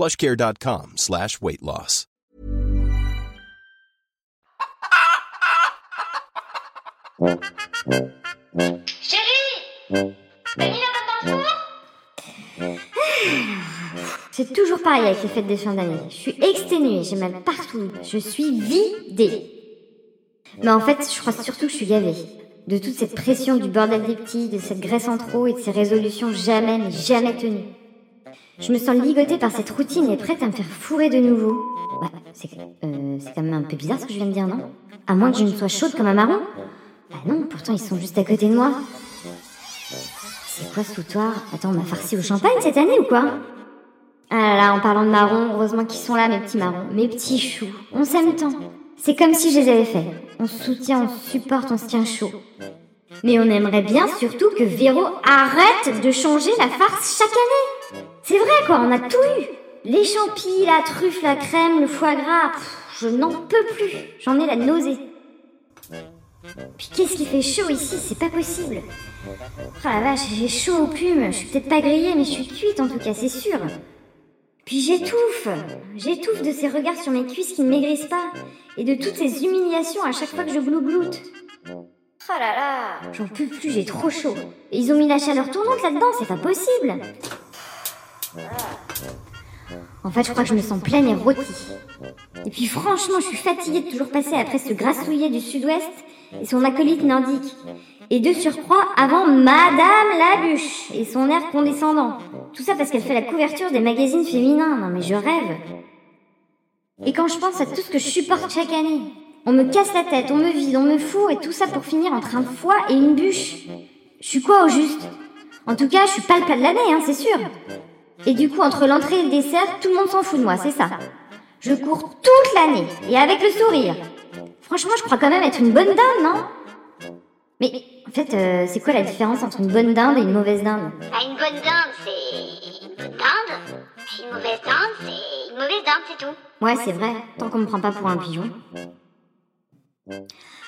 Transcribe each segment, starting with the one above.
plushcare.com slash weight loss. Chérie C'est toujours pareil avec les fêtes des fins d'année. Je suis exténuée, j'ai mal partout. Je suis vidée. Mais en fait, je crois surtout que je suis gavée. De toute cette pression du bordel des petits, de cette graisse en trop et de ces résolutions jamais, mais jamais tenues. Je me sens ligotée par cette routine et prête à me faire fourrer de nouveau. Bah, c'est euh, quand même un peu bizarre ce que je viens de dire, non? À moins que je ne sois chaude comme un marron Bah non, pourtant ils sont juste à côté de moi. C'est quoi ce foutoir? Attends, on m'a farci au champagne cette année ou quoi? Ah là là, en parlant de marrons, heureusement qu'ils sont là, mes petits marrons, mes petits choux. On s'aime tant. C'est comme si je les avais faits. On se soutient, on supporte, on se tient chaud. Mais on aimerait bien surtout que Véro arrête de changer la farce chaque année. C'est vrai quoi, on a tout eu. Les champis, la truffe, la crème, le foie gras, je n'en peux plus. J'en ai la nausée. Puis qu'est-ce qui fait chaud ici? C'est pas possible. Oh la vache, j'ai chaud aux plumes. Je suis peut-être pas grillée, mais je suis cuite en tout cas, c'est sûr. Puis j'étouffe. J'étouffe de ces regards sur mes cuisses qui ne maigrissent pas. Et de toutes ces humiliations à chaque fois que je glougloute. Oh là là J'en peux plus, j'ai trop chaud. Ils ont mis la chaleur tournante là-dedans, c'est pas possible. En fait, je crois que je me sens pleine et rôtie. Et puis franchement, je suis fatiguée de toujours passer après ce grassouillet du sud-ouest et son acolyte nordique. Et de surcroît avant Madame Labuche et son air condescendant. Tout ça parce qu'elle fait la couverture des magazines féminins. Non mais je rêve. Et quand je pense à tout ce que je supporte chaque année, on me casse la tête, on me vide, on me fout, et tout ça pour finir entre un foie et une bûche. Je suis quoi au juste? En tout cas, je suis pas le plat de l'année, hein, c'est sûr. Et du coup, entre l'entrée et le dessert, tout le monde s'en fout de moi, c'est ça. Je cours toute l'année, et avec le sourire. Franchement, je crois quand même être une bonne dinde, non? Mais en fait, euh, c'est quoi la différence entre une bonne dinde et une mauvaise dinde? Ah, une bonne dinde, c'est une bonne dinde. Et une mauvaise dinde, c'est une mauvaise dinde, c'est tout. Ouais, c'est vrai, tant qu'on me prend pas pour un pigeon.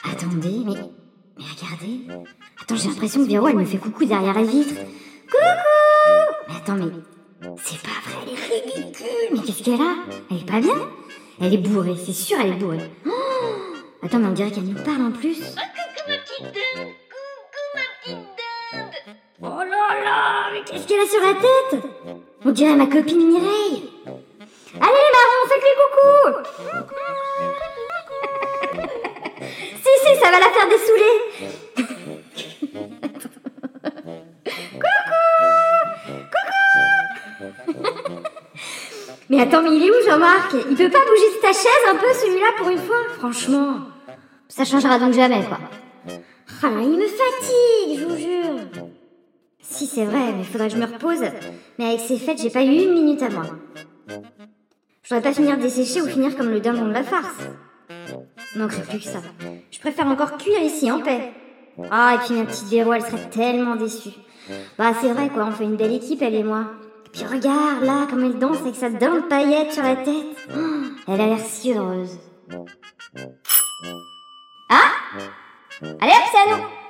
Attendez, mais... Mais regardez. Attends, j'ai l'impression que Véro, elle me fait coucou derrière la vitre. Coucou Mais attends, mais... C'est pas vrai, elle est ridicule. Mais qu'est-ce qu'elle a? Elle est pas bien? Elle est bourrée, c'est sûr, elle est bourrée. Oh! Attends, mais on dirait qu'elle nous parle en plus. Coucou ma petite dinde. Coucou ma petite dinde. Oh là là Mais qu'est-ce qu'elle a sur la tête? On dirait ma copine Mireille. Allez les marrons, faites-lui coucou Si, si, ça va la faire dessouler attends, mais il est où Jean-Marc Il peut pas bouger de ta chaise un peu celui-là pour une fois Franchement, ça changera donc jamais quoi. Ah il me fatigue, je vous jure. Si c'est vrai, mais faudrait que je me repose. Mais avec ces fêtes, j'ai pas eu une minute à moi. Je voudrais pas finir desséché ou finir comme le dindon de la farce. Manquerait plus que ça. Je préfère encore cuire ici en paix. Ah, et puis ma petite Véro, elle serait tellement déçue. Bah, c'est vrai quoi, on fait une belle équipe, elle et moi. Puis regarde là, comme elle danse avec sa dinde paillette sur la tête. Oh, elle a l'air si heureuse. Ah Allez hop, c'est à nous